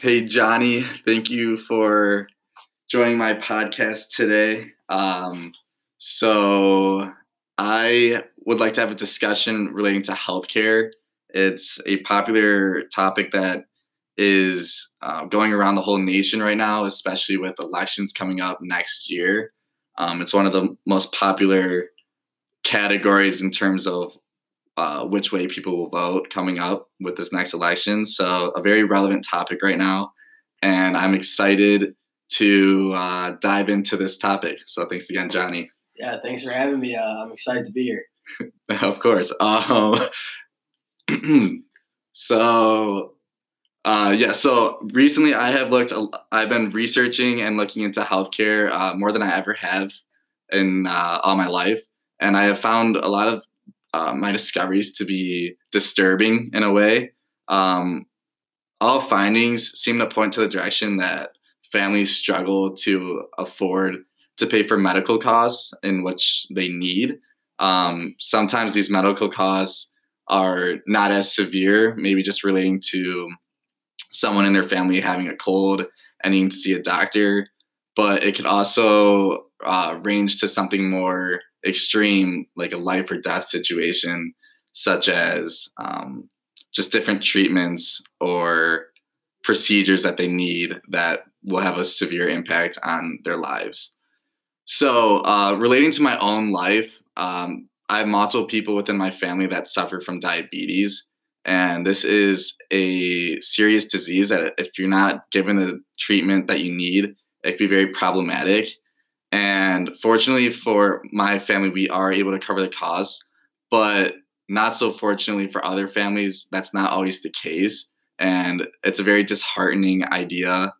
Hey, Johnny, thank you for joining my podcast today. Um, so, I would like to have a discussion relating to healthcare. It's a popular topic that is uh, going around the whole nation right now, especially with elections coming up next year. Um, it's one of the most popular categories in terms of uh, which way people will vote coming up with this next election. So, a very relevant topic right now. And I'm excited to uh, dive into this topic. So, thanks again, Johnny. Yeah, thanks for having me. Uh, I'm excited to be here. of course. Um, so, uh, yeah, so recently I have looked, I've been researching and looking into healthcare uh, more than I ever have in uh, all my life. And I have found a lot of uh, my discoveries to be disturbing in a way. Um, all findings seem to point to the direction that families struggle to afford to pay for medical costs in which they need. Um, sometimes these medical costs are not as severe, maybe just relating to someone in their family having a cold and needing to see a doctor, but it could also uh, range to something more extreme, like a life or death situation, such as um, just different treatments or procedures that they need that will have a severe impact on their lives. So, uh, relating to my own life, um, I have multiple people within my family that suffer from diabetes. And this is a serious disease that, if you're not given the treatment that you need, it can be very problematic. And fortunately for my family, we are able to cover the costs, but not so fortunately for other families, that's not always the case. And it's a very disheartening idea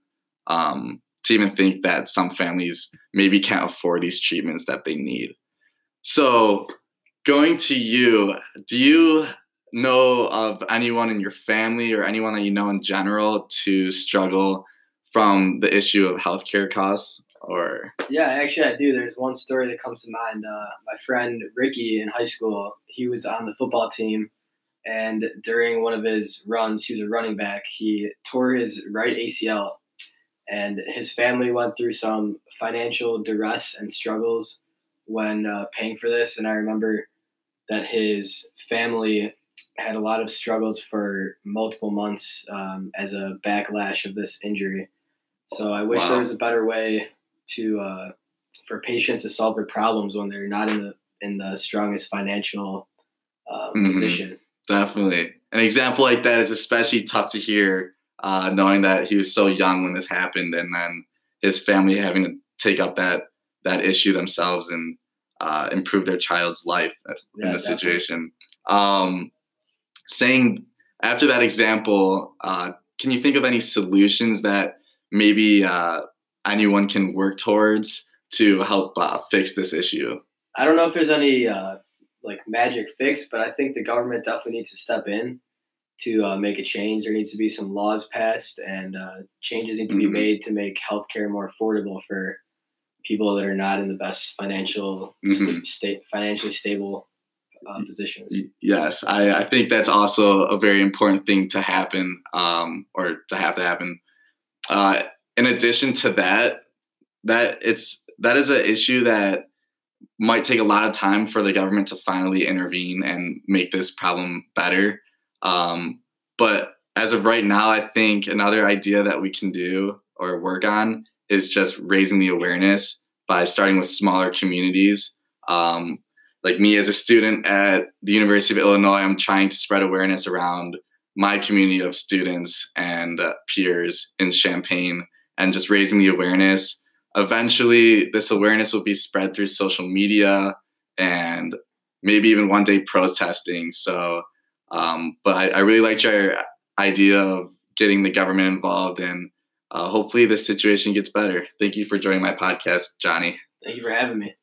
um, to even think that some families maybe can't afford these treatments that they need. So, going to you, do you know of anyone in your family or anyone that you know in general to struggle from the issue of healthcare costs? Or? Yeah actually i do. There's one story that comes to mind. Uh, my friend ricky in high school he was on the football team and during one of his runs he was a running back he tore his right acl and his family went through some financial duress and struggles when uh, paying for this and i remember that his family had a lot of struggles for multiple months um, as a backlash of this injury. So i wish wow. there was a better way to uh, for patients to solve their problems when they're not in the in the strongest financial uh, mm-hmm. position. Definitely, an example like that is especially tough to hear, uh, knowing that he was so young when this happened, and then his family having to take up that that issue themselves and uh, improve their child's life in yeah, the situation. Um, saying after that example, uh, can you think of any solutions that maybe uh, anyone can work towards to help uh, fix this issue? I don't know if there's any uh, like magic fix, but I think the government definitely needs to step in to uh, make a change. There needs to be some laws passed, and uh, changes need to be mm-hmm. made to make healthcare more affordable for people that are not in the best financial mm-hmm. state, financially stable uh, positions. Yes, I, I, think that's also a very important thing to happen, um, or to have to happen. Uh, in addition to that, that it's that is an issue that might take a lot of time for the government to finally intervene and make this problem better. Um, but as of right now, I think another idea that we can do or work on is just raising the awareness by starting with smaller communities. Um, like me as a student at the University of Illinois, I'm trying to spread awareness around my community of students and uh, peers in Champaign and just raising the awareness. Eventually, this awareness will be spread through social media and maybe even one day protesting. So, um, but I, I, really liked your idea of getting the government involved, and uh, hopefully, this situation gets better. Thank you for joining my podcast, Johnny. Thank you for having me.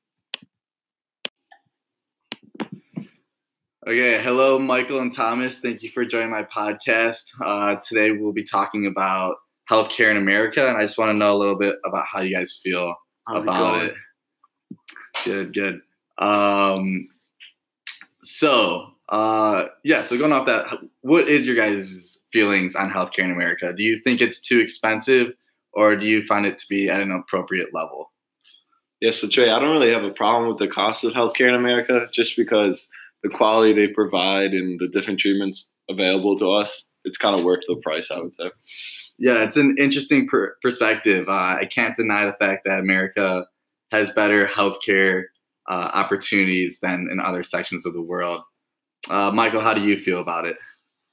Okay, hello, Michael and Thomas. Thank you for joining my podcast. Uh, today, we'll be talking about healthcare in America, and I just want to know a little bit about how you guys feel How's about it, it. Good, good. Um, so Uh, yeah. So going off that, what is your guys' feelings on healthcare in America? Do you think it's too expensive, or do you find it to be at an appropriate level? Yeah, so Trey, I don't really have a problem with the cost of healthcare in America, just because the quality they provide and the different treatments available to us, it's kind of worth the price, I would say. Yeah, it's an interesting per- perspective. Uh, I can't deny the fact that America has better healthcare uh, opportunities than in other sections of the world. Uh, Michael, how do you feel about it?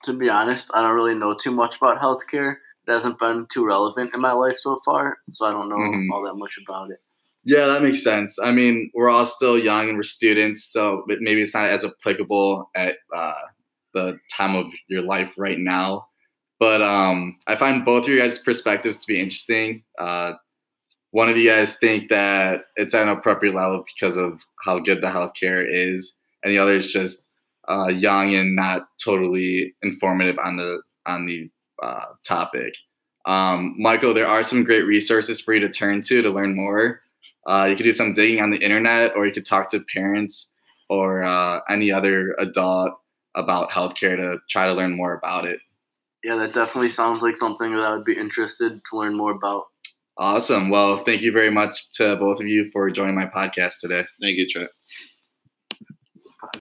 To be honest, I don't really know too much about healthcare. It hasn't been too relevant in my life so far, so I don't know mm-hmm. all that much about it. Yeah, that makes sense. I mean, we're all still young and we're students, so maybe it's not as applicable at uh, the time of your life right now. But um, I find both of your guys' perspectives to be interesting. Uh, one of you guys think that it's at an appropriate level because of how good the healthcare is, and the other is just uh, young and not totally informative on the on the uh, topic. Um, Michael, there are some great resources for you to turn to to learn more. Uh, you could do some digging on the internet, or you could talk to parents or uh, any other adult about healthcare to try to learn more about it. Yeah, that definitely sounds like something that I would be interested to learn more about. Awesome. Well, thank you very much to both of you for joining my podcast today. Thank you, Trent.